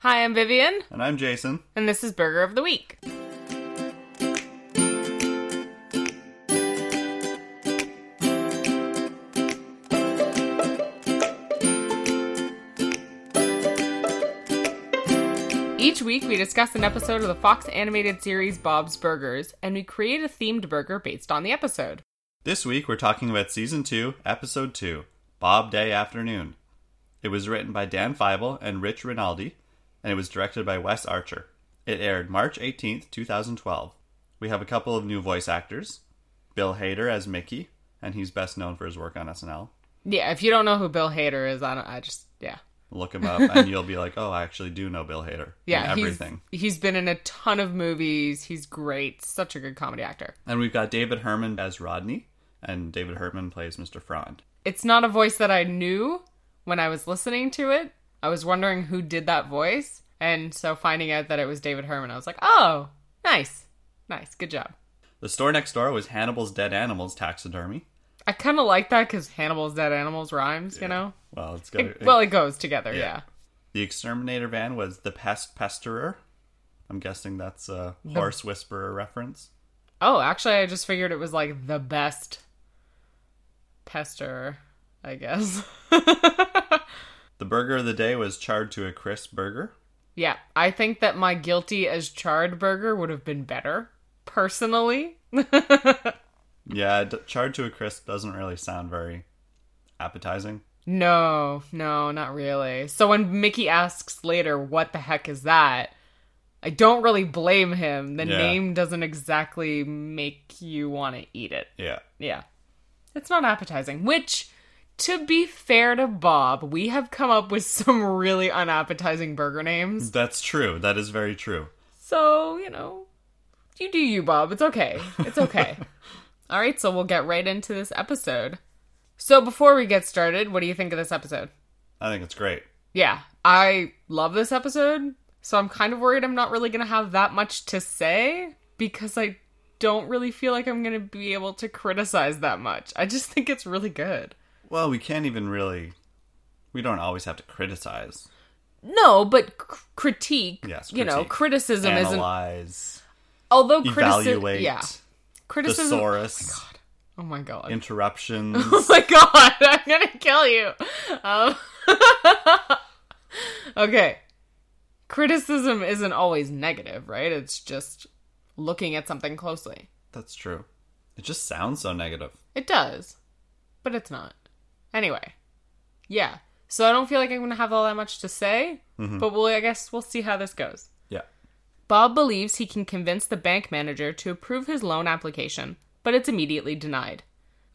Hi, I'm Vivian, And I'm Jason. and this is Burger of the Week. Each week, we discuss an episode of the Fox animated series Bob's Burgers, and we create a themed burger based on the episode. This week we're talking about Season 2, Episode 2, Bob Day Afternoon. It was written by Dan Fybel and Rich Rinaldi, and it was directed by Wes Archer. It aired March 18th, 2012. We have a couple of new voice actors Bill Hader as Mickey, and he's best known for his work on SNL. Yeah, if you don't know who Bill Hader is, I don't. I just yeah. Look him up, and you'll be like, oh, I actually do know Bill Hader. Yeah, in he's- everything. He's been in a ton of movies. He's great. Such a good comedy actor. And we've got David Herman as Rodney, and David Herman plays Mr. Frond. It's not a voice that I knew when I was listening to it. I was wondering who did that voice, and so finding out that it was David Herman, I was like, "Oh, nice, nice, good job." The store next door was Hannibal's Dead Animals Taxidermy. I kind of like that because Hannibal's Dead Animals rhymes, you know. Well, it's got It- well, it goes together, Yeah. yeah. The exterminator van was the pest pesterer. I'm guessing that's a horse whisperer reference. Oh, actually, I just figured it was like the best pester, I guess. The burger of the day was charred to a crisp burger. Yeah, I think that my guilty as charred burger would have been better, personally. Yeah, d- charred to a crisp doesn't really sound very appetizing. no, no, not really. So when Mickey asks later, what the heck is that? I don't really blame him. The Yeah. name doesn't exactly make you want to eat it. Yeah. Yeah. It's not appetizing, which, to be fair to Bob, we have come up with some really unappetizing burger names. That's true. That is very true. So, you know, you do you, Bob. It's okay. It's okay. All right, so we'll get right into this episode. So, before we get started, what do you think of this episode? I think it's great. Yeah, I love this episode. So, I'm kind of worried I'm not really going to have that much to say because I don't really feel like I'm going to be able to criticize that much. I just think it's really good. Well, we can't even really. We don't always have to criticize, No, but c- critique, Yes, you know, criticism isn't. analyze, Although criticism, yeah, criticism. thesaurus, Oh my god. interruptions. Oh my god, I'm gonna kill you. Um, okay. Criticism isn't always negative, right? It's just looking at something closely. That's true. It just sounds so negative. It does, but it's not. Anyway, yeah. So I don't feel like I'm gonna have all that much to say, mm-hmm. but we'll, I guess we'll see how this goes. Yeah. Bob believes he can convince the bank manager to approve his loan application, but it's immediately denied.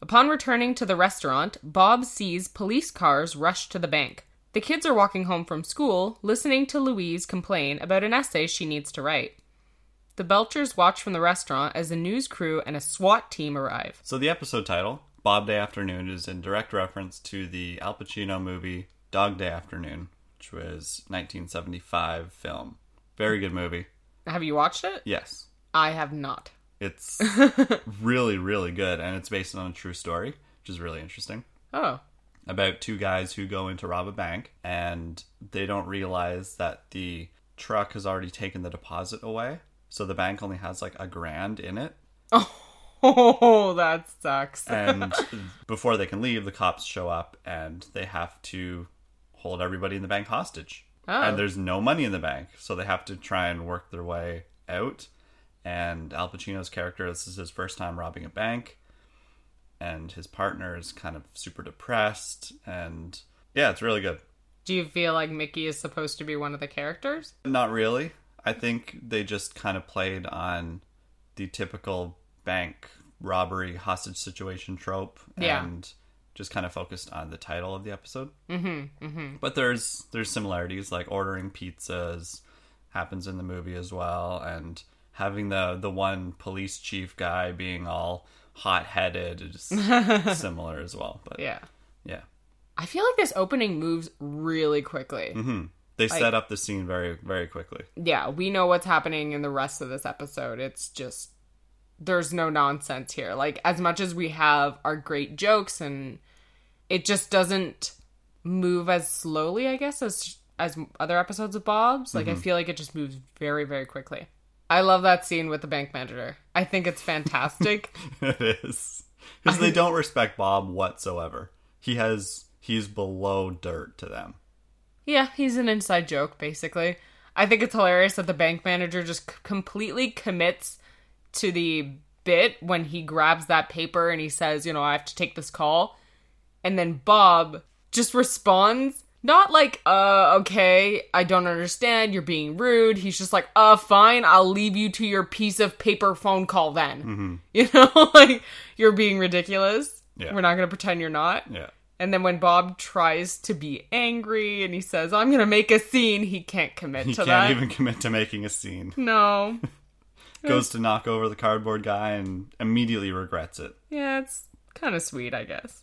Upon returning to the restaurant, Bob sees police cars rush to the bank. The kids are walking home from school, listening to Louise complain about an essay she needs to write. The Belchers watch from the restaurant as a news crew and a SWAT team arrive. So the episode title, Bob Day Afternoon, is in direct reference to the Al Pacino movie Dog Day Afternoon, which was 1975 film. Very good movie. Have you watched it? Yes. I have not. It's really, really good, and it's based on a true story, which is really interesting. Oh. About two guys who go in to rob a bank, and they don't realize that the truck has already taken the deposit away. So the bank only has like a grand in it. Oh, Oh, that sucks. and before they can leave, the cops show up and they have to hold everybody in the bank hostage. Oh. And there's no money in the bank, so they have to try and work their way out. And Al Pacino's character, this is his first time robbing a bank, and his partner is kind of super depressed. And yeah, it's really good. Do you feel like Mickey is supposed to be one of the characters? Not really. I think they just kind of played on the typical bank robbery hostage situation trope Yeah. and just kind of focused on the title of the episode. Mm-hmm, mm-hmm. But there's there's similarities like ordering pizzas happens in the movie as well, and having the the one police chief guy being all hot headed is similar as well. But Yeah. yeah, I feel like this opening moves really quickly. hmm they set up the scene very very quickly. Yeah, we know what's happening in the rest of this episode. It's just there's no nonsense here. Like as much as we have our great jokes and it just doesn't move as slowly, I guess, as as other episodes of Bob's. Like I Mm-hmm. feel like it just moves very very quickly. I love that scene with the bank manager. I think it's fantastic. it is because they don't respect Bob whatsoever. He has he's below dirt to them. yeah, he's an inside joke basically. I think it's hilarious that the bank manager just c- completely commits to the bit when he grabs that paper and he says, you know, I have to take this call. And then Bob just responds, not like, uh, okay, I don't understand, you're being rude. He's just like, uh, fine, I'll leave you to your piece of paper phone call then. You know, like, you're being ridiculous. Yeah. We're not going to pretend you're not. Yeah. And then when Bob tries to be angry and he says, I'm going to make a scene, he can't commit He to can't that. even commit to making a scene. No. Goes to knock over the cardboard guy and immediately regrets it. Yeah, it's kind of sweet, I guess.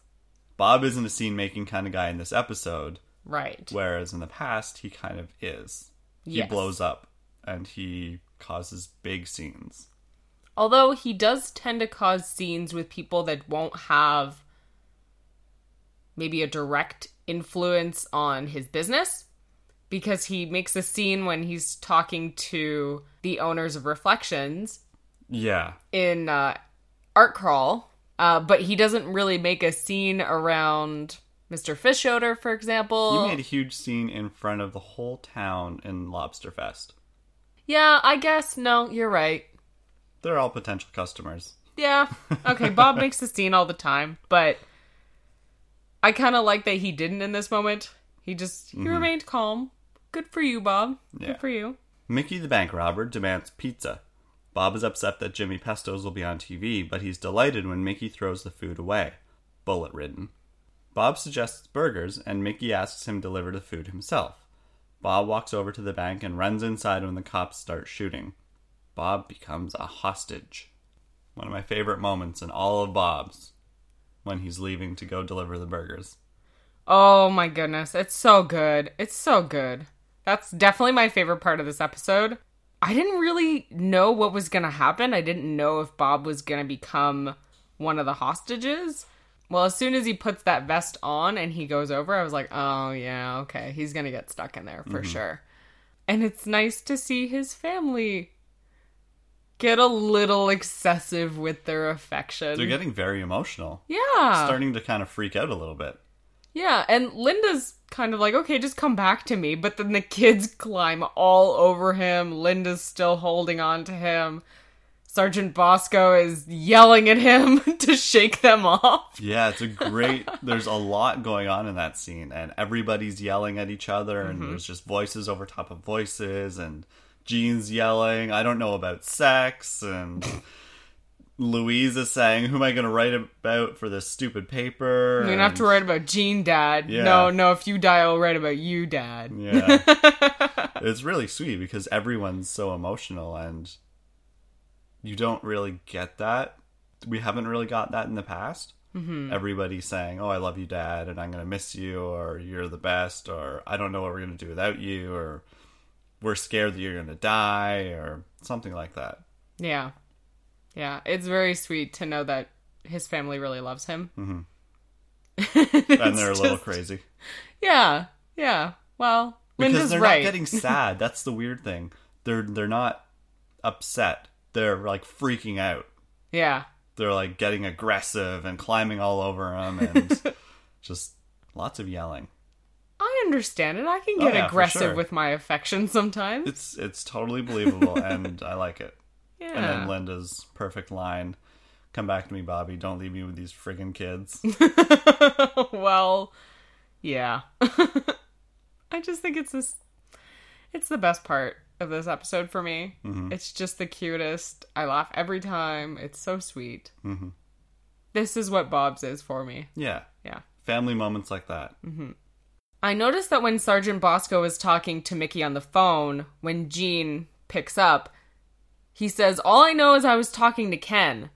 Bob isn't a scene making kind of guy in this episode, Right. whereas in the past he kind of is. He Yes. blows up and he causes big scenes. Although he does tend to cause scenes with people that won't have maybe a direct influence on his business because he makes a scene when he's talking to the owners of Reflections Yeah. in uh, Art Crawl, uh, but he doesn't really make a scene around Mr. Fischoeder, for example. He made a huge scene in front of the whole town in Lobster Fest. yeah, I guess no, you're right. They're all potential customers. Yeah. Okay, Bob makes a scene all the time, but I kind of like that he didn't in this moment. He just he remained calm. Good for you, Bob. Yeah. Good for you. Mickey the bank robber demands pizza. Bob is upset that Jimmy Pesto's will be on TV, but he's delighted when Mickey throws the food away. Bullet ridden. Bob suggests burgers, and Mickey asks him to deliver the food himself. Bob walks over to the bank and runs inside when the cops start shooting. Bob becomes a hostage. One of my favorite moments in all of Bob's when he's leaving to go deliver the burgers. Oh my goodness, it's so good. It's so good. That's definitely my favorite part of this episode. I didn't really know what was going to happen. I didn't know if Bob was going to become one of the hostages. Well, as soon as he puts that vest on and he goes over, I was like, oh, yeah, okay. He's going to get stuck in there for mm-hmm. sure. And it's nice to see his family get a little excessive with their affection. They're getting very emotional, yeah. starting to kind of freak out a little bit. Yeah, and Linda's kind of like, okay, just come back to me. But then the kids climb all over him. Linda's still holding on to him. Sergeant Bosco is yelling at him to shake them off. Yeah, it's a great. there's a lot going on in that scene, and everybody's yelling at each other, and Mm-hmm. there's just voices over top of voices, and Gene's yelling, "I don't know about sex," and Louise is saying, "Who am I going to write about for this stupid paper?" You're gonna have to write about Gene, Dad. Yeah. No, no, if you die, I'll write about you, Dad. Yeah, it's really sweet because everyone's so emotional, and you don't really get that. We haven't really got that in the past. Mm-hmm. Everybody saying, "Oh, I love you, Dad," and I'm gonna miss you, or "You're the best," or "I don't know what we're gonna do without you," or "We're scared that you're gonna die," or something like that. Yeah. Yeah, it's very sweet to know that his family really loves him. Mm-hmm. And they're a little crazy Yeah, yeah. Well, because Linda's they're right. not getting sad. That's the weird thing. They're they're not upset. They're like freaking out. yeah. they're like getting aggressive and climbing all over him and just lots of yelling. I understand it. I can Oh, get yeah, aggressive sure. with my affection sometimes. It's it's totally believable and I like it. Yeah. And then Linda's perfect line, "Come back to me, Bobby. Don't leave me with these friggin' kids." well, yeah. I just think it's this it's the best part of this episode for me. Mm-hmm. It's just the cutest. I laugh every time. It's so sweet. Mm-hmm. This is what Bob's is for me. yeah, Yeah. family moments like that. I noticed that when Sergeant Bosco was talking to Mickey on the phone, when Jean picks up, he says, All I know is I was talking to Ken.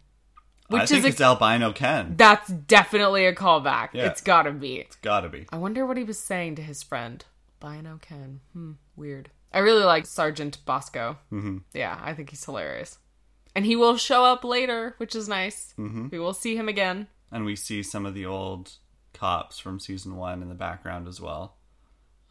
Which I think is a, it's albino Ken. that's definitely a callback. Yeah. It's gotta be. It's gotta be. I wonder what he was saying to his friend. Albino Ken. Hmm, weird. I really like Sergeant Bosco. Mm-hmm. Yeah, I think he's hilarious. And he will show up later, which is nice. Mm-hmm. We will see him again. And we see some of the old cops from season one in the background as well.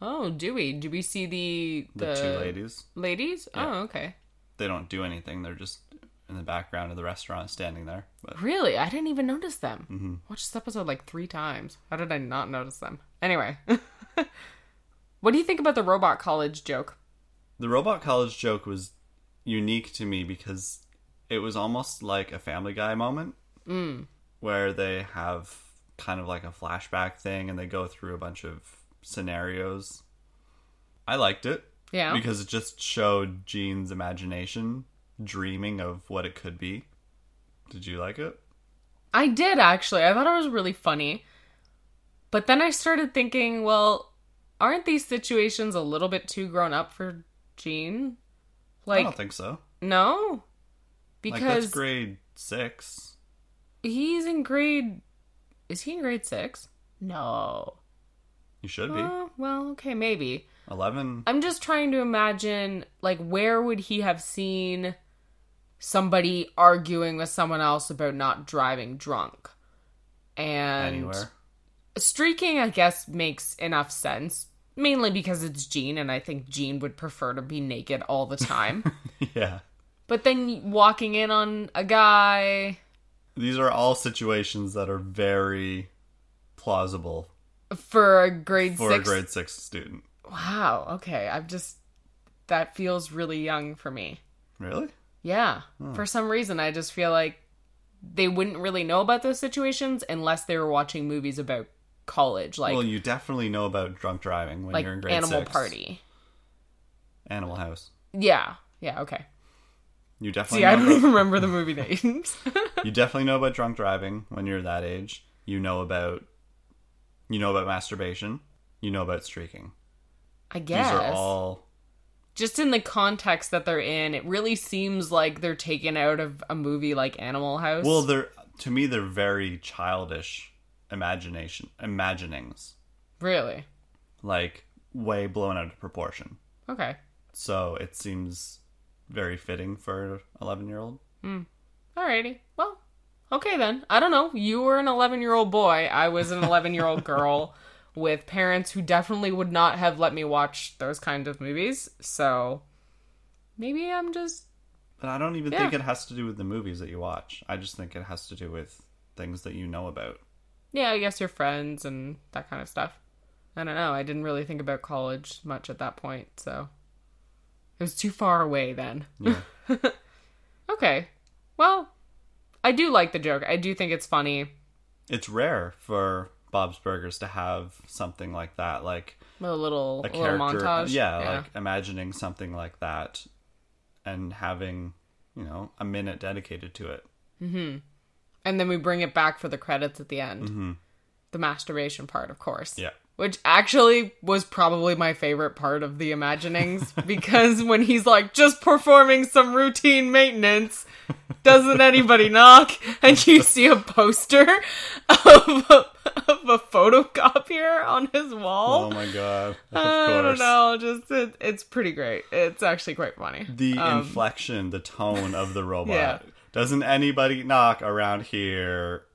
Oh, do we? Do we see the The, two ladies. Ladies? Yeah. Oh, okay. They don't do anything. They're just in the background of the restaurant, standing there. But Really? I didn't even notice them. Mm-hmm. Watched this episode like three times. How did I not notice them? Anyway. what do you think about the robot college joke? the robot college joke was unique to me because it was almost like a Family Guy moment, Mm. where they have kind of like a flashback thing, and they go through a bunch of scenarios. I liked it. Yeah. because it just showed Gene's imagination dreaming of what it could be. Did you like it? I did actually. I thought it was really funny. But then I started thinking, well, aren't these situations a little bit too grown up for Gene? Like I don't think so. no. Like Because that's grade six. he's in grade. Is he in grade six? No. You should be Oh, well, okay, maybe. Eleven. I'm just trying to imagine, like, where would he have seen somebody arguing with someone else about not driving drunk? And Anywhere. streaking, I guess, makes enough sense. Mainly because it's Gene, and I think Gene would prefer to be naked all the time. yeah. but then walking in on a guy These are all situations that are very plausible for a grade for six. a grade six student. Wow. Okay. I'm just. That feels really young for me. Really? Yeah. Hmm. For some reason, I just feel like they wouldn't really know about those situations unless they were watching movies about college, like well, you definitely know about drunk driving when like you're in grade Animal six. Party. Animal House. Yeah. Yeah. Okay. You definitely See, I don't about- even remember the movie names. you definitely know about drunk driving when you're that age. You know about you know about masturbation. You know about streaking. I These guess. are all Just in the context that they're in, it really seems like they're taken out of a movie like Animal House. well, they're to me they're very childish imagination imaginings, really. like way blown out of proportion. Okay. So it seems very fitting for an eleven year old. Hmm. Alrighty. Well, okay then. I don't know. You were an 11 year old boy. I was an 11 year old girl with parents who definitely would not have let me watch those kind of movies. So maybe I'm just. But I don't even Yeah. think it has to do with the movies that you watch. I just think it has to do with things that you know about. Yeah, I guess your friends and that kind of stuff. I don't know. I didn't really think about college much at that point. So it was too far away then. Yeah. Okay. Well, I do like the joke. I do think it's funny. it's rare for Bob's Burgers to have something like that, like A little, a a little character. montage. Yeah, like imagining something like that and having, you know, a minute dedicated to it. Mm-hmm. And then we bring it back for the credits at the end. Mm-hmm. The masturbation part, of course. Yeah. Which actually was probably my favorite part of the imaginings because when he's like just performing some routine maintenance, doesn't anybody knock? And you see a poster of a, of a photocopier on his wall. Oh my god. Of I don't know, just it, it's pretty great. It's actually quite funny. The inflection, the tone of the robot. Um, Yeah. Doesn't anybody knock around here?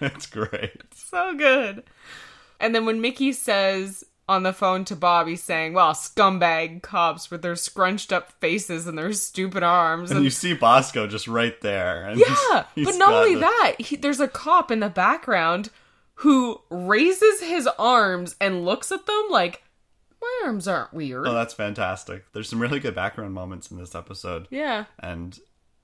it's great. so good. And then when Mickey says on the phone to Bobby saying, "Well, scumbag cops with their scrunched up faces and their stupid arms." And And you see Bosco just right there. And yeah, he's but not only that, he, there's a cop in the background who raises his arms and looks at them like, "My arms aren't weird." Oh, that's fantastic. There's some really good background moments in this episode. yeah, and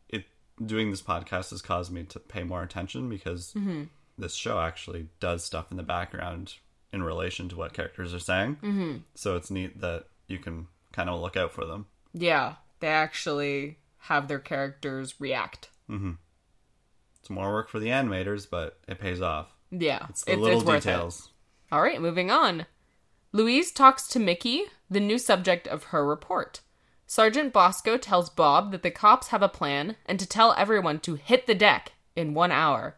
it doing this podcast has caused me to pay more attention because Mm-hmm. this show actually does stuff in the background in relation to what characters are saying. Mm-hmm. So it's neat that you can kind of look out for them. yeah, they actually have their characters react. It's more work for the animators, but it pays off. Yeah, It's the little details. All right, moving on. Louise talks to Mickey, the new subject of her report. Sergeant Bosco tells Bob that the cops have a plan and to tell everyone to hit the deck in one hour.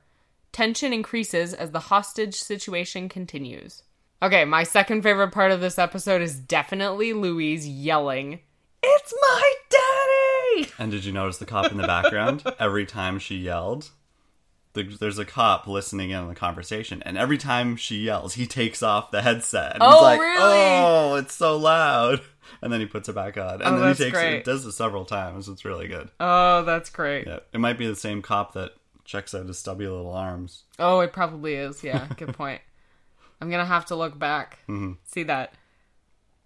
Tension increases as the hostage situation continues. Okay, my second favorite part of this episode is definitely Louise yelling, It's my daddy! And did you notice the cop in the background? Every time she yelled, the, there's a cop listening in on the conversation, and every time she yells, he takes off the headset. And he's Oh, like, really? "Oh, it's so loud," and then he puts it back on, and Oh, then that's he takes great. it. Does it several times. It's really good. Oh, that's great. Yeah, it might be the same cop that checks out his stubby little arms. Oh, it probably is. Yeah, good point. I'm gonna have to look back, mm-hmm. see that.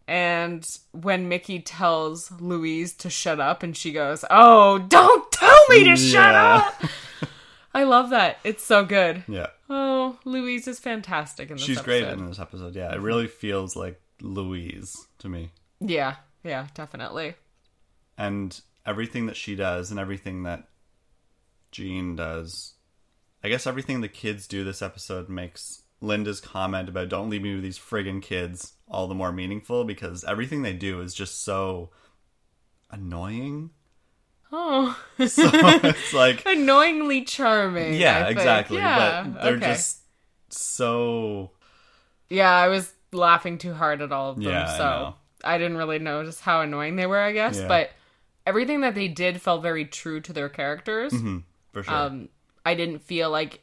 And when Mickey tells Louise to shut up, and she goes, "Oh, don't tell me to shut up." I love that. It's so good. Yeah, Oh, Louise is fantastic in this. she's great in this episode. Yeah, it mm-hmm. really feels like Louise to me. Yeah, yeah, definitely. and everything that she does and everything that Gene does. I guess everything the kids do this episode makes Linda's comment about don't leave me with these friggin' kids all the more meaningful because everything they do is just so annoying. Oh, So it's like annoyingly charming. yeah, I exactly. Yeah, but they're okay. just so Yeah, I was laughing too hard at all of them, Yeah, so know. I, didn't really notice how annoying they were, I guess. Yeah. But everything that they did felt very true to their characters. Mm-hmm. For sure. Um, I didn't feel like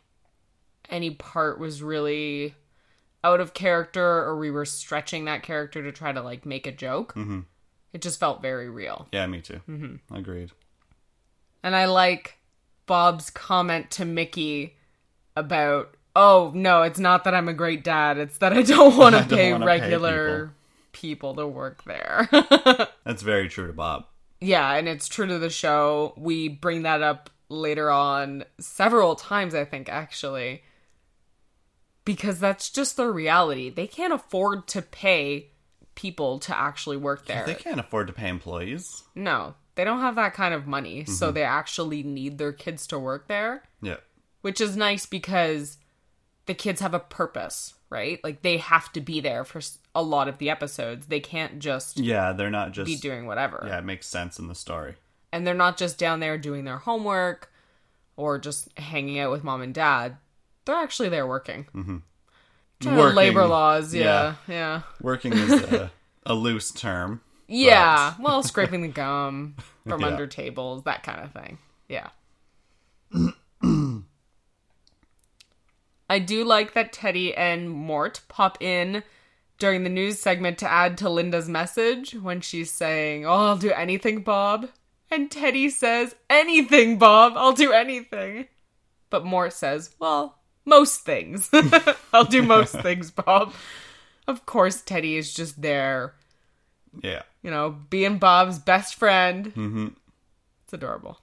any part was really out of character or we were stretching that character to try to like make a joke. Mm-hmm. It just felt very real. yeah, me too. Mm-hmm. Agreed. And I like Bob's comment to Mickey about, oh, no, it's not that I'm a great dad. It's that I don't want to pay regular people. to work there. That's very true to Bob. yeah, and it's true to the show. We bring that up later on several times, I think, actually. Because that's just their reality. They can't afford to pay people to actually work there. They can't afford to pay employees. No, they don't have that kind of money. Mm-hmm. So they actually need their kids to work there. Yeah. which is nice because the kids have a purpose, right? Like they have to be there for a lot of the episodes. They can't just Yeah, they're not just be doing whatever. Yeah, it makes sense in the story. And they're not just down there doing their homework or just hanging out with mom and dad. They're actually there working. Mm-hmm. Working, labor laws, yeah. yeah. Yeah. Working is a, a loose term. Yeah. Well, scraping the gum from Yeah. under tables, that kind of thing. Yeah. I do like that Teddy and Mort pop in during the news segment to add to Linda's message when she's saying, Oh, I'll do anything, Bob. And Teddy says, Anything, Bob. I'll do anything. But Mort says, Well, most things. I'll do most things, Bob. Of course, Teddy is just there Yeah. you know, being Bob's best friend. Mm-hmm. It's adorable.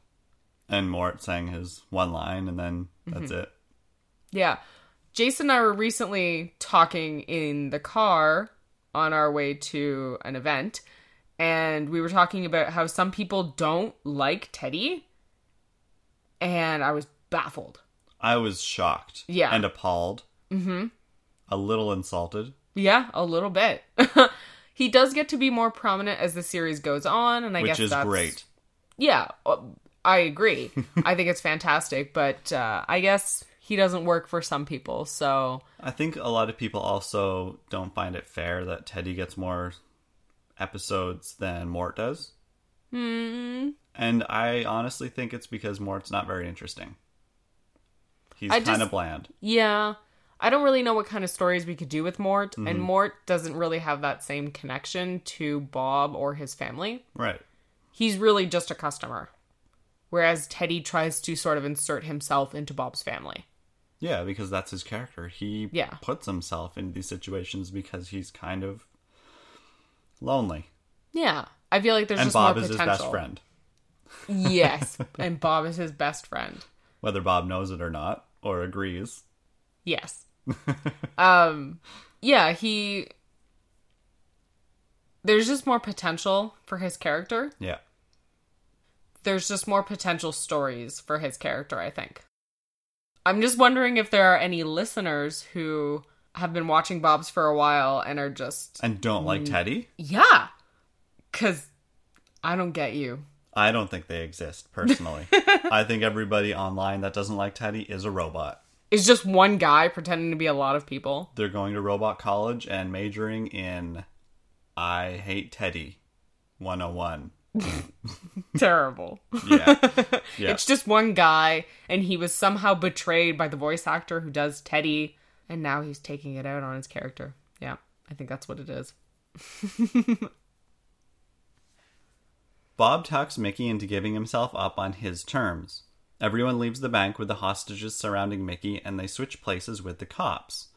And Mort sang his one line and then that's Mm-hmm. it. Yeah. Jason and I were recently talking in the car on our way to an event, and we were talking about how some people don't like Teddy, and I was baffled. I was shocked. Yeah. And appalled. Mm-hmm. A little insulted. Yeah, a little bit. he does get to be more prominent as the series goes on, and I Which guess is that's great. Yeah, uh, I agree. I think it's fantastic, but uh, I guess he doesn't work for some people. So I think a lot of people also don't find it fair that Teddy gets more episodes than Mort does. hmm, And I honestly think it's because Mort's not very interesting. He's kind of bland. yeah, I don't really know what kind of stories we could do with Mort, Mm-hmm. and Mort doesn't really have that same connection to Bob or his family. Right. He's really just a customer, whereas Teddy tries to sort of insert himself into Bob's family. Yeah, because that's his character. He Yeah. puts himself in these situations because he's kind of lonely. Yeah, I feel like there's and just Bob more is his potential. best friend. Yes, and Bob is his best friend. Whether Bob knows it or not, or agrees. Yes. um yeah, he there's just more potential for his character. Yeah. There's just more potential stories for his character, I think. I'm just wondering if there are any listeners who have been watching Bob's for a while and are just And don't like Mm. Teddy? yeah, cuz I don't get you. I don't think they exist, personally. I think everybody online that doesn't like Teddy is a robot. It's just one guy pretending to be a lot of people. They're going to robot college and majoring in I Hate Teddy 101. Terrible. Yeah. Yeah. It's just one guy, and he was somehow betrayed by the voice actor who does Teddy, and now he's taking it out on his character. Yeah, I think that's what it is. Bob talks Mickey into giving himself up on his terms. Everyone leaves the bank with the hostages surrounding Mickey, and they switch places with the cops.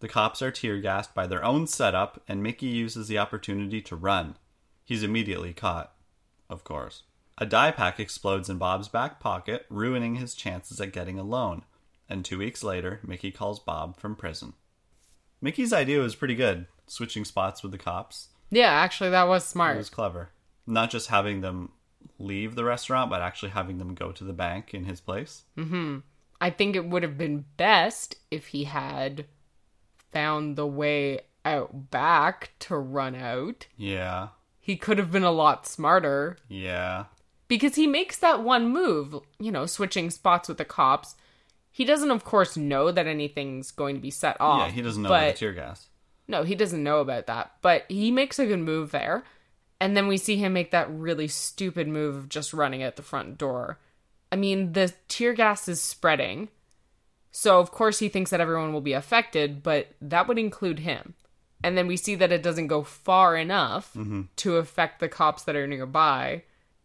The cops are tear gassed by their own setup, and Mickey uses the opportunity to run. He's immediately caught. Of course. A dye pack explodes in Bob's back pocket, ruining his chances at getting a loan. And two weeks later, Mickey calls Bob from prison. Mickey's idea was pretty good, switching spots with the cops. Yeah, actually, that was smart. It was clever. Not just having them leave the restaurant, but actually having them go to the bank in his place. Mm-hmm. I think it would have been best if he had found the way out back to run out. Yeah, He could have been a lot smarter yeah, because he makes that one move, you know, switching spots with the cops. He doesn't, of course, know that anything's going to be set off. yeah. He doesn't know but about the tear gas. No, he doesn't know about that. But he makes a good move there. And then we see him make that really stupid move of just running out the front door. I mean, the tear gas is spreading. So, of course, he thinks that everyone will be affected, but that would include him. And then we see that it doesn't go far enough mm-hmm. to affect the cops that are nearby.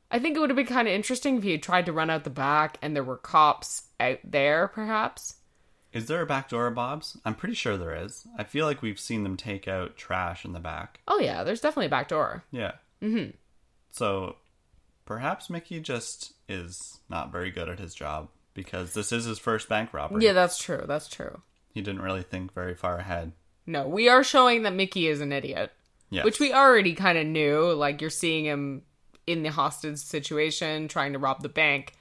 I think it would have been kind of interesting if he had tried to run out the back and there were cops out there, perhaps. Is there a back door at Bob's? I'm pretty sure there is. I feel like we've seen them take out trash in the back. Oh, yeah, there's definitely a back door. Yeah. Mm-hmm. So perhaps Mickey just is not very good at his job because this is his first bank robbery. Yeah, that's true. That's true. He didn't really think very far ahead. No, we are showing that Mickey is an idiot, Yes. which we already kind of knew. Like you're seeing him in the hostage situation, trying to rob the bank.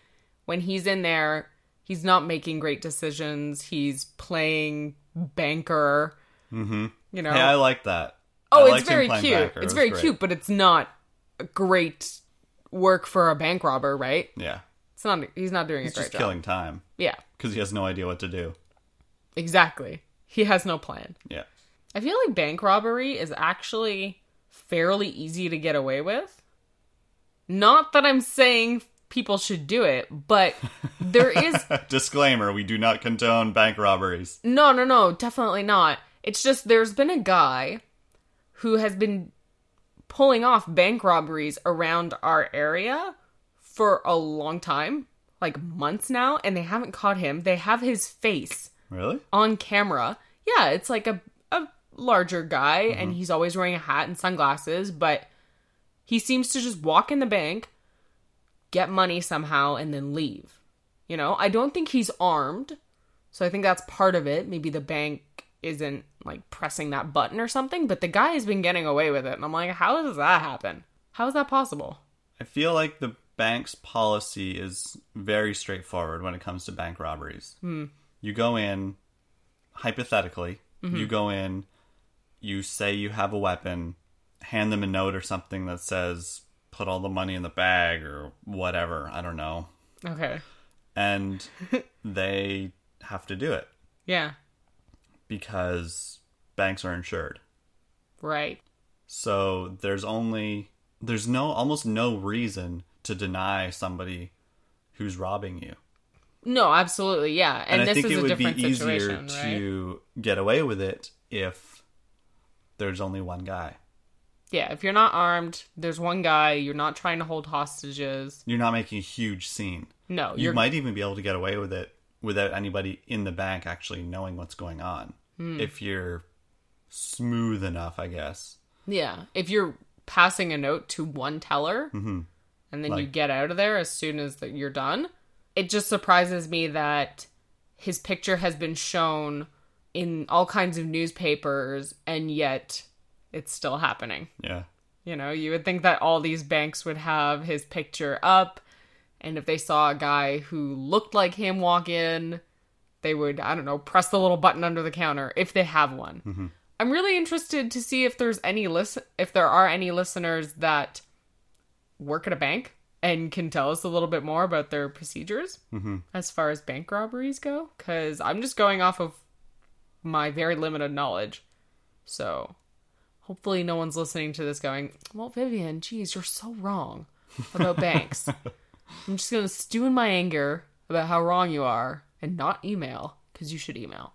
When he's in there, he's not making great decisions. He's playing banker. Mm-hmm. You know. Hey, I like that. oh, I it's very cute. banker. It's was very great. cute, but it's not a great work for a bank robber, right? Yeah. It's not. He's not doing He's a great just job. killing time Yeah, because he has no idea what to do. exactly. He has no plan. Yeah. I feel like bank robbery is actually fairly easy to get away with. Not that I'm saying people should do it, but there is Disclaimer: We do not condone bank robberies. no, no, no, definitely not. It's just there's been a guy who has been pulling off bank robberies around our area for a long time, like months now, and they haven't caught him. They have his face Really? on camera. Yeah, it's like a, a larger guy and mm-hmm. he's always wearing a hat and sunglasses, but he seems to just walk in the bank, get money somehow, and then leave. You know, I don't think he's armed. So I think that's part of it. Maybe the bank isn't like pressing that button or something, but the guy has been getting away with it. And I'm like, how does that happen? How is that possible? I feel like the bank's policy is very straightforward when it comes to bank robberies. Hmm. You go in, hypothetically, you mm-hmm. go in, you say you have a weapon, hand them a note or something that says, put all the money in the bag or whatever. I don't know. Okay. And they have to do it Yeah. because banks are insured. Right. So there's only there's no almost no reason to deny somebody who's robbing you. No, absolutely. Yeah. And, And, I this think is it a would be easier right? to get away with it if there's only one guy. Yeah, if you're not armed, there's one guy, you're not trying to hold hostages. You're not making a huge scene. No, You you're might even be able to get away with it without anybody in the bank actually knowing what's going on. Hmm. If you're smooth enough, I guess. Yeah, if you're passing a note to one teller and then you get out of there as soon as the, you're done, it just surprises me that his picture has been shown in all kinds of newspapers and yet it's still happening. Yeah. You know, you would think that all these banks would have his picture up, and if they saw a guy who looked like him walk in, they would, I don't know, press the little button under the counter if they have one. Mm-hmm. I'm really interested to see if there's any listen if there are any listeners that work at a bank and can tell us a little bit more about their procedures mm-hmm. as far as bank robberies go cuz I'm just going off of my very limited knowledge. So, hopefully no one's listening to this going, "Well, Vivian, geez, you're so wrong." about banks. I'm just gonna stew in my anger about how wrong you are and not email because you should email.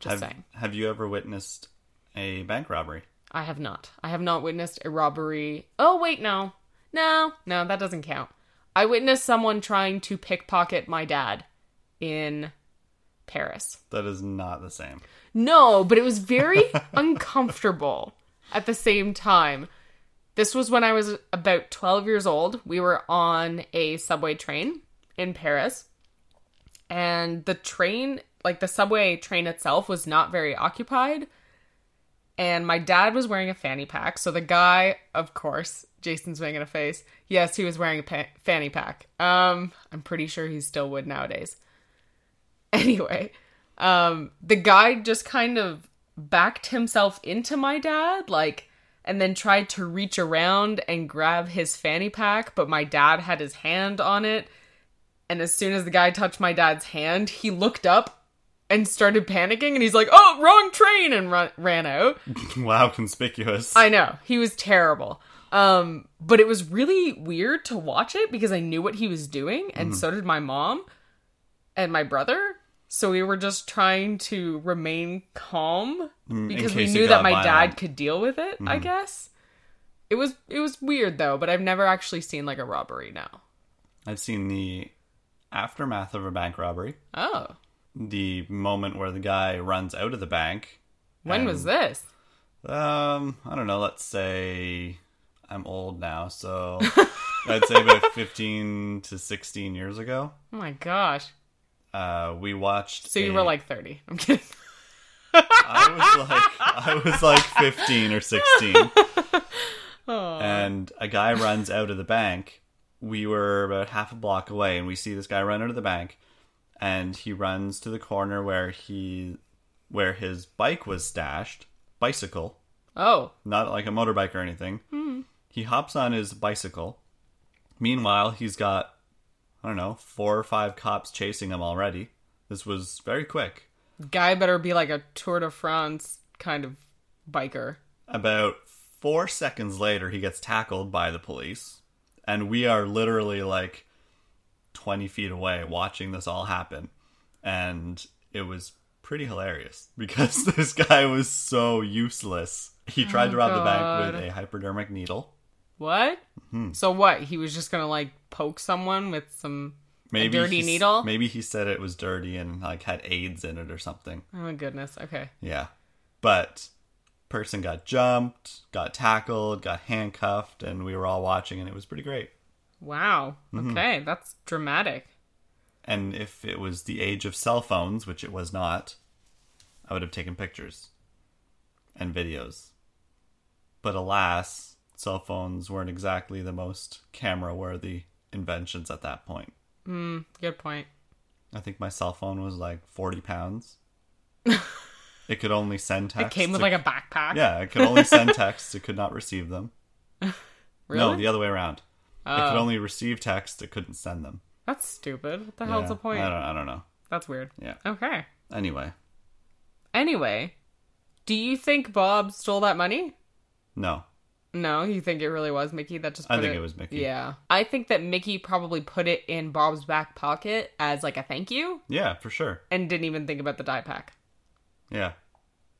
Just Have, saying. have you ever witnessed a bank robbery? I have not. I have not witnessed a robbery. Oh, wait, no. No, no, that doesn't count. I witnessed someone trying to pickpocket my dad in Paris. That is not the same. No, but it was very uncomfortable at the same time. This was when I was about 12 years old. We were on a subway train in Paris. And the train, like the subway train itself, was not very occupied. And my dad was wearing a fanny pack. So the guy, of course, Jason's making a face. Yes, he was wearing a pa- fanny pack. Um, I'm pretty sure he still would nowadays. Anyway, um, the guy just kind of backed himself into my dad, like, and then tried to reach around and grab his fanny pack, but my dad had his hand on it. And as soon as the guy touched my dad's hand, he looked up and started panicking, and he's like, "Oh, wrong train!" and run- ran out. wow, conspicuous. I know he was terrible. Um, but it was really weird to watch it because I knew what he was doing, and so did my mom and my brother. So we were just trying to remain calm because we knew that my violent. dad could deal with it. I guess it was it was weird though, but I've never actually seen like a robbery now. I've seen the aftermath of a bank robbery. Oh, The moment where the guy runs out of the bank. when was this? Um, I don't know. Let's say I'm old now, so I'd say about 15 to 16 years ago. Oh my gosh! Uh, we watched. So you a- were like thirty? I'm kidding. I was like, I was like 15 or 16, Oh, and a guy runs out of the bank. We were about half a block away, and we see this guy run out of the bank, and he runs to the corner where he, where his bike was stashed, bicycle, oh, not like a motorbike or anything. He hops on his bicycle. Meanwhile, he's got, I don't know, four or five cops chasing him already. This was very quick. guy better be like a Tour de France kind of biker. About four seconds later, he gets tackled by the police. And we are literally like 20 feet away watching this all happen. And it was pretty hilarious because this guy was so useless. He tried oh, to rob the bank with a hypodermic needle. What? Hmm. So what? He was just gonna like poke someone with some Maybe a dirty needle? Maybe he said it was dirty and like had AIDS in it or something. Oh my goodness. Okay. Yeah, but person got jumped, got tackled, got handcuffed, and we were all watching, and it was pretty great. Wow. Mm-hmm. Okay, that's dramatic. And if it was the age of cell phones, which it was not, I would have taken pictures and videos. But alas, cell phones weren't exactly the most camera worthy inventions at that point. Hmm, good point. I think my cell phone was like 40 pounds. it could only send text. It came with like a backpack. Yeah, it could only send texts. It could not receive them. Really? No, the other way around. It could Oh. only receive texts. It couldn't send them. That's stupid. What the hell's the point? I don't, I don't know. That's weird. Yeah. Okay. Anyway, Anyway, do you think Bob stole that money? no. No, you think it really was Mickey that just put I think it was Mickey. Yeah. I think that Mickey probably put it in Bob's back pocket as like a thank you Yeah, for sure. and didn't even think about the dye pack. Yeah.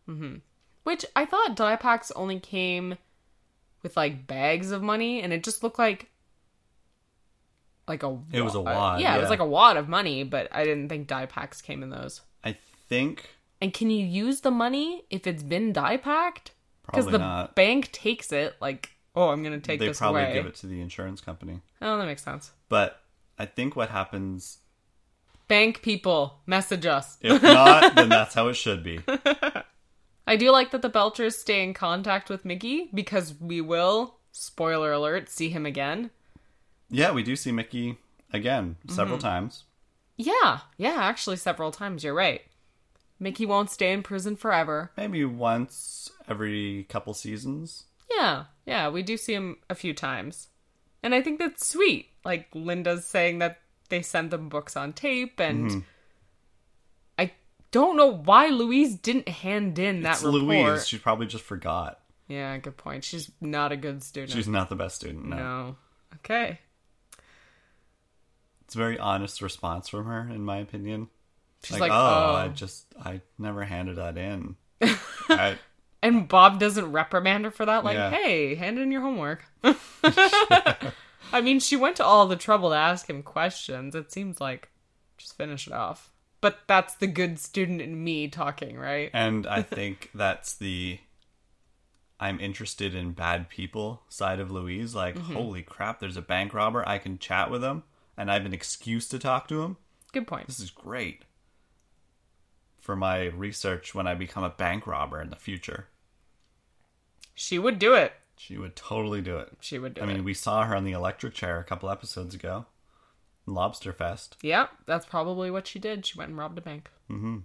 Mhm. Which I thought dye packs only came with like bags of money and it just looked like like a It was a wad, Yeah, it was like a wad of money, but I didn't think dye packs came in those. I think And can you use the money if it's been dye packed? Because the not. bank takes it like, oh, I'm gonna take they this probably away. give it to the insurance company. Oh, that makes sense. But I think what happens, Bank people, message us. if not, then that's how it should be. I do like that the Belchers stay in contact with Mickey because we will, spoiler alert, see him again. Yeah, we do see Mickey again several Mm-hmm. times. Yeah, yeah, actually, several times. You're right. Mickey won't stay in prison forever. Maybe once every couple seasons. Yeah, yeah, we do see him a few times. And I think that's sweet. Like Linda's saying that they send them books on tape, and Mm-hmm. I don't know why Louise didn't hand in that It's report. Louise. She probably just forgot. Yeah, good point. She's not a good student. She's not the best student. No. no. Okay. It's a very honest response from her, in my opinion. She's like, like, oh, "Oh." I just, I never handed that in. I, And Bob doesn't reprimand her for that. Like, Yeah. hey, hand in your homework. I mean, she went to all the trouble to ask him questions. It seems like just finish it off. But that's the good student in me talking, right? and I think that's the I'm interested in bad people side of Louise. Like, Mm-hmm. holy crap, there's a bank robber. I can chat with him, and I have an excuse to talk to him. Good point. This is great for my research when I become a bank robber in the future. She would do it. She would totally do it. She would do I mean, we saw her on the electric chair a couple episodes ago. Lobster Fest. Yeah, that's probably what she did. She went and robbed a bank. Mm-hmm.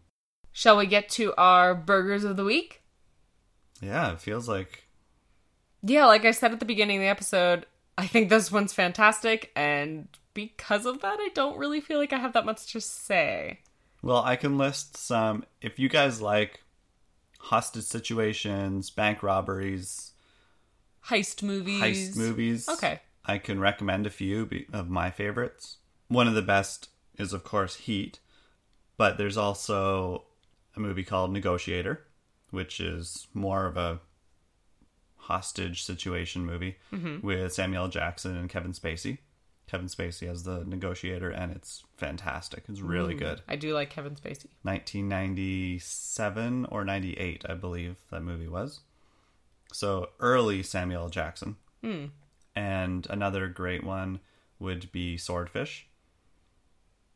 Shall we get to our burgers of the week? Yeah, it feels like Yeah, like I said at the beginning of the episode, I think this one's fantastic, and because of that, I don't really feel like I have that much to say. Well, I can list some. If you guys like hostage situations, bank robberies, Heist movies. heist movies, Okay. I can recommend a few of my favorites. One of the best is, of course, Heat, but there's also a movie called Negotiator, which is more of a hostage situation movie mm-hmm. with Samuel Jackson and Kevin Spacey. Kevin Spacey as the negotiator, and it's fantastic. It's really mm. good. I do like Kevin Spacey. 1997 or 98, I believe that movie was. So early Samuel L. Jackson. Hmm. And another great one would be Swordfish.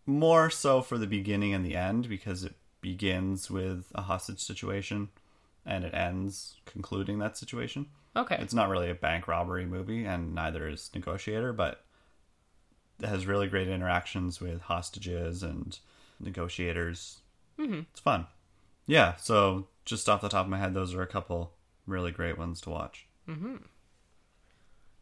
More so for the beginning and the end because it begins with a hostage situation and it ends concluding that situation. Okay. It's not really a bank robbery movie, and neither is Negotiator, but has really great interactions with hostages and negotiators. Mm-hmm. It's fun. Yeah, so just off the top of my head, those are a couple really great ones to watch.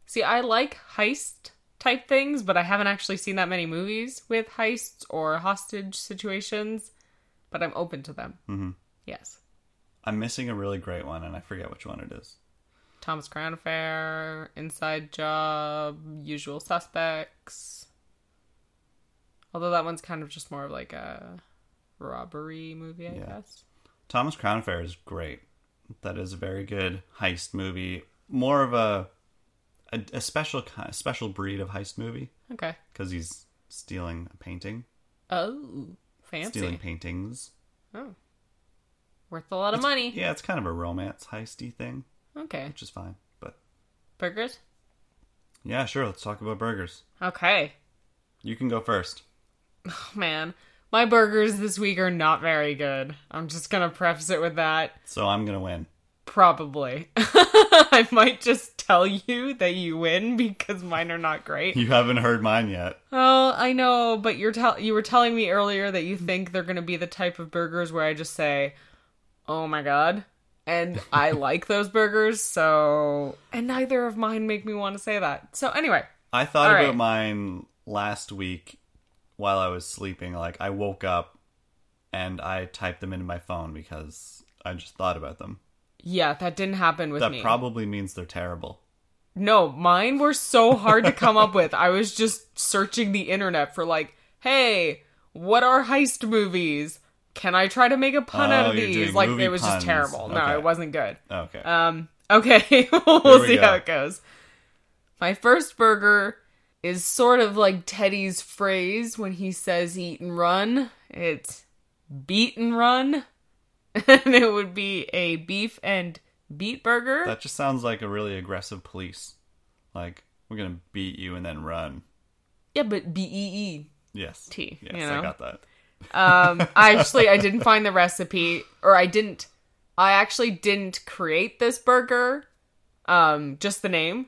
See, I like heist type things, but I haven't actually seen that many movies with heists or hostage situations, but I'm open to them. Mm-hmm. Yes. I'm missing a really great one, and I forget which one it is. Thomas Crown Affair, Inside Job, Usual Suspects. Although that one's kind of just more of like a robbery movie, I Yeah. guess. Thomas Crown Affair is great. That is a very good heist movie. More of a a, a special ki- special breed of heist movie Okay. because he's stealing a painting, Oh, fancy. stealing paintings. Oh. Worth a lot of money. Yeah, it's kind of a romance heisty thing, Okay. which is fine. But Burgers? yeah, sure. Let's talk about burgers. Okay. You can go first. Oh, man, my burgers this week are not very good. I'm just gonna preface it with that. So I'm gonna win. Probably. I might just tell you that you win because mine are not great. You haven't heard mine yet. Oh, I know, but you're tell you were telling me earlier that you think they're gonna be the type of burgers where I just say, "Oh my god," and I like those burgers. So, and neither of mine make me want to say that. So anyway, I thought All about right. mine last week while I was sleeping. Like I woke up and I typed them into my phone because I just thought about them. yeah, that didn't happen with That me. probably means they're terrible. No, mine were so hard to come up with. I was just searching the internet for like, hey, what are heist movies? Can I try to make a pun out Oh, of these? Like it was puns. just terrible. No, it wasn't good. Okay. Um okay, we'll we see go. how it goes. My first burger is sort of like Teddy's phrase when he says eat and run. It's beat and run. and it would be a beef and beet burger. that just sounds like a really aggressive police. Like we're gonna beat you and then run. yeah, but B E E. Yes. T, Yes, you I got that. Um, I actually I didn't find the recipe, or I didn't. I actually didn't create this burger. Um, just the name.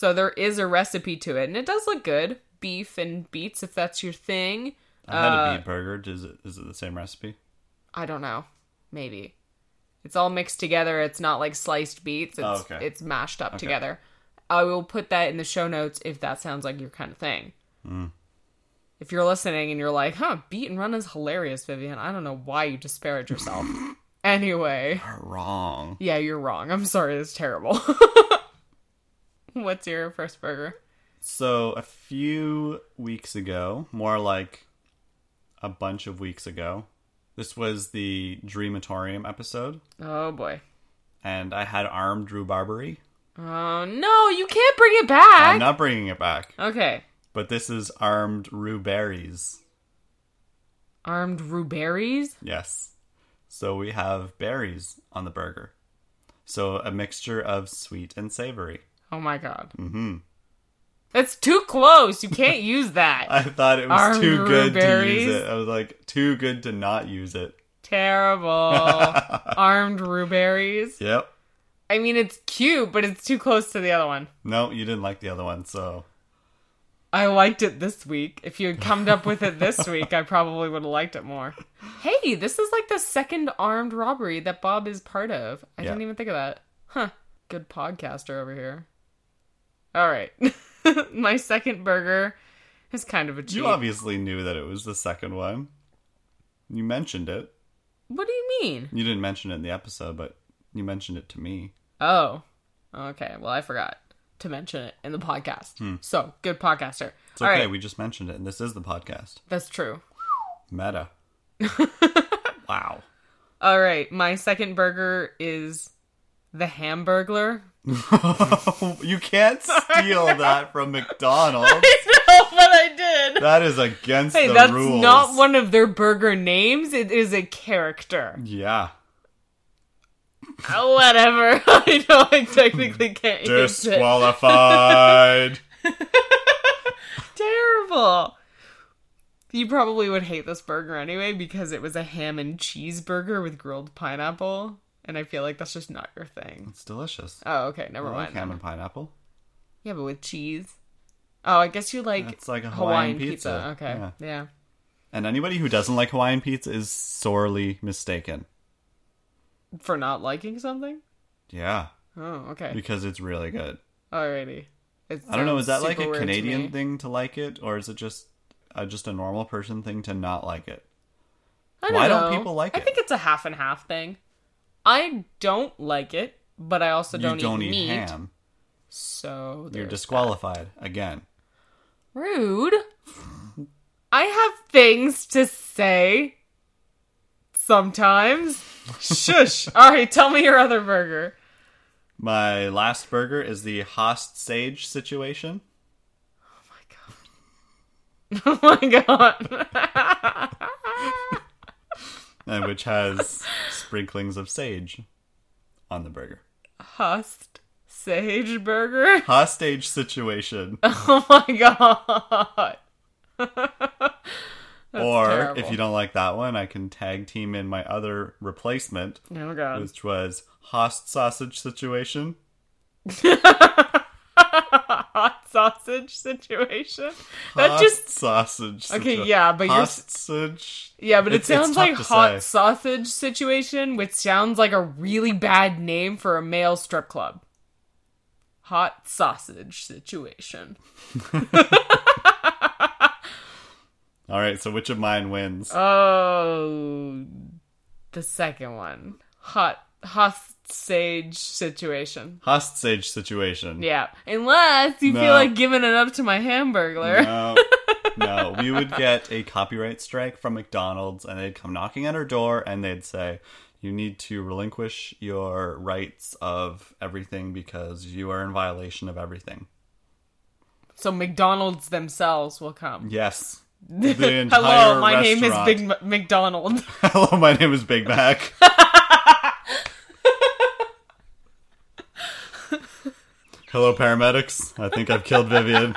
So there is a recipe to it, and it does look good. Beef and beets, if that's your thing. I had Uh, a beet burger. Is it is it the same recipe? I don't know. Maybe. It's all mixed together. It's not like sliced beets. It's Oh, okay. it's mashed up together. I will put that in the show notes if that sounds like your kind of thing. Mm. If you're listening and you're like, huh, beat and run is hilarious, Vivian. I don't know why you disparage yourself. anyway, Wrong. yeah, you're wrong. I'm sorry, it's terrible. What's your first burger? So a few weeks ago, more like a bunch of weeks ago, this was the Dreamatorium episode, Oh boy. and I had armed rhubarbery. Oh no, you can't bring it back. I'm not bringing it back, okay. but this is armed rhuberries. Armed rhuberries. Yes. So we have berries on the burger. So a mixture of sweet and savory. Oh my god. Mm-hmm. That's too close. You can't use that. I thought it was too good to use it. I was like, too good to not use it. Terrible. Armed rhuberries. Yep. I mean, it's cute, but it's too close to the other one. No, you didn't like the other one, so I liked it this week. If you had come up with it this week, I probably would have liked it more. Hey, this is like the second armed robbery that Bob is part of. I Yeah. didn't even think of that. Huh. Good podcaster over here. All right. My second burger is kind of a cheat. you obviously knew that it was the second one. You mentioned it. What do you mean? You didn't mention it in the episode, but you mentioned it to me. Oh. Okay. Well, I forgot to mention it in the podcast. Hmm. So, good podcaster. It's All okay, right. we just mentioned it, and this is the podcast. That's true. Meta. wow. All right. My second burger is the Hamburglar. you can't steal that from McDonald's. I know, but I did. That is against Hey, the that's rules. not one of their burger names. It is a character. Yeah. Oh, whatever. I know I technically can't. Disqualified. Terrible. You probably would hate this burger anyway because it was a ham and cheeseburger with grilled pineapple, and I feel like that's just not your thing. it's delicious. Oh, okay, never I like mind. ham and pineapple. Yeah, but with cheese. Oh, I guess you like It's like a Hawaiian, pizza. Okay, Yeah. yeah. And anybody who doesn't like Hawaiian pizza is sorely mistaken. For not liking something. Yeah, Oh, okay. because it's really good. Alrighty. It I don't know. Is that sounds like super a weird to me. Canadian thing to like it, or is it just uh, just a normal person thing to not like it? I don't know. Why don't know. people like it? I it? think it's a half and half thing. I don't like it, but I also don't, you don't eat, eat meat. ham. So You're disqualified again. Rude. I have things to say. Sometimes. Shush. All right, tell me your other burger. My last burger is the Host Sage situation. Oh my god. Oh my god. and which has sprinklings of sage on the burger. Hust sage burger. Hostage situation. Oh my god. or terrible. if you don't like that one, I can tag team in my other replacement, Oh god. which was Host sausage situation. Hot sausage situation. That Host just sausage. Okay, yeah, but you're- hostage. Yeah, but it It's- sounds like hot say. sausage situation, which sounds like a really bad name for a male strip club. Hot sausage situation. All right, so which of mine wins? Oh, the second one. Hot hot sage situation. Host sage situation. Yeah, unless you No. feel like giving it up to my hamburglar. No, no, we would get a copyright strike from McDonald's, and they'd come knocking at our door, and they'd say, "You need to relinquish your rights of everything because you are in violation of everything." So McDonald's themselves will come. Yes, Hello, my name is. Big M- McDonald. Hello, my name is Big Mac. Hello, paramedics. I think I've killed Vivian.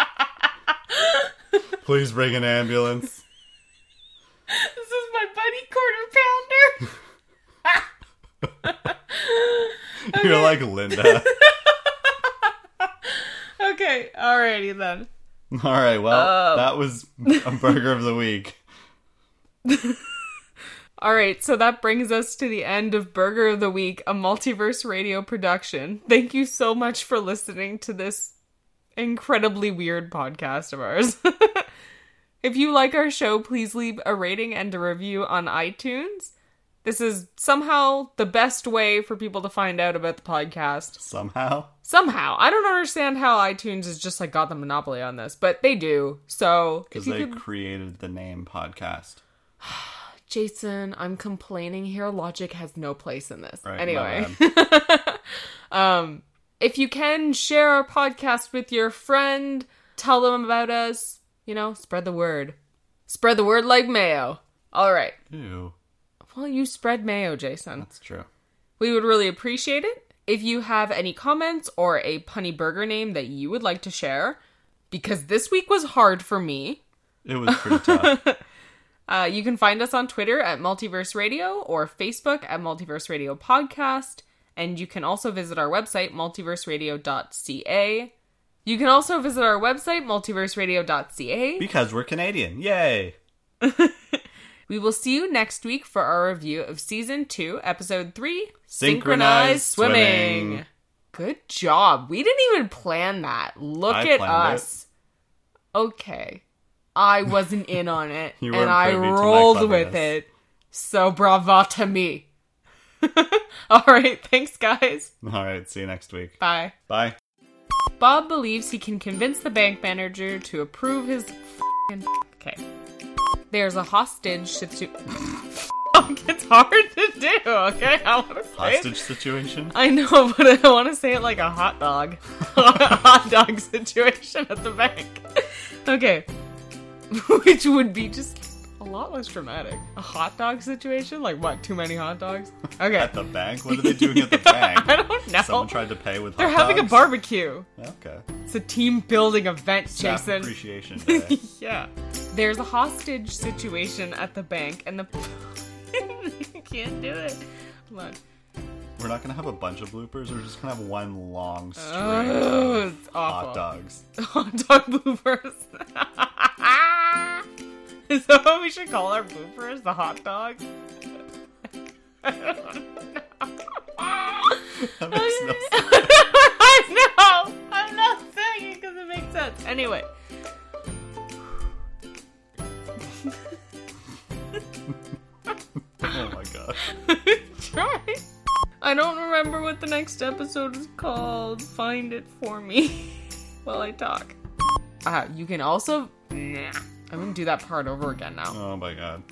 Please bring an ambulance. this is my buddy quarter pounder. You're like Linda. okay, alrighty then. All right, well, Oh. that was a burger of the week. All right, so that brings us to the end of Burger of the Week, a multiverse radio production. Thank you so much for listening to this incredibly weird podcast of ours. if you like our show, please leave a rating and a review on iTunes. This is somehow the best way for people to find out about the podcast. Somehow. Somehow. I don't understand how iTunes has just like got the monopoly on this, but they do. So Because they could created the name podcast. Jason, I'm complaining here. Logic has no place in this. Right, anyway. um if you can share our podcast with your friend, tell them about us, you know, spread the word. Spread the word like mayo. All right. Ew. Well, you spread mayo, Jason. That's true. We would really appreciate it if you have any comments or a punny burger name that you would like to share because this week was hard for me. It was pretty tough. Uh, you can find us on Twitter at Multiverse Radio or Facebook at Multiverse Radio Podcast. And you can also visit our website, multiverseradio.ca. You can also visit our website, multiverseradio.ca. because we're Canadian. Yay. We will see you next week for our review of Season 2, Episode 3 Synchronized Swimming. Good job. We didn't even plan that. Look I at planned it. us. Okay. I wasn't in on it, and I privy to my rolled with it. So brava to me. All right. Thanks, guys. All right. See you next week. Bye. Bye. Bob believes he can convince the bank manager to approve his. f***ing- Okay. There's a hostage situation. it's hard to do. Okay, I want to say it. Hostage situation. I know, but I want to say it like a hot dog. hot dog situation at the bank. Okay. Which would be just a lot less dramatic. A hot dog situation? Like what? Too many hot dogs? Okay. At the bank? What are they doing at the bank? I don't know. Someone tried to pay with They're hot having a barbecue. Okay. It's a team building event, Staff Jason. appreciation day. yeah. There's a hostage situation at the bank, and the. can't do it. Hold on. We're not gonna have a bunch of bloopers. We're just gonna have one long oh, string Oh, of hot dogs. Hot dog bloopers. Is that what we should call our bloopers? The hot dogs? That makes no sense. I know! I'm not saying it because it makes sense. Anyway. Oh my god. Try. I don't remember what the next episode is called. Find it for me while I talk. Uh, you can also. Nah. I'm gonna do that part over again now. Oh my god.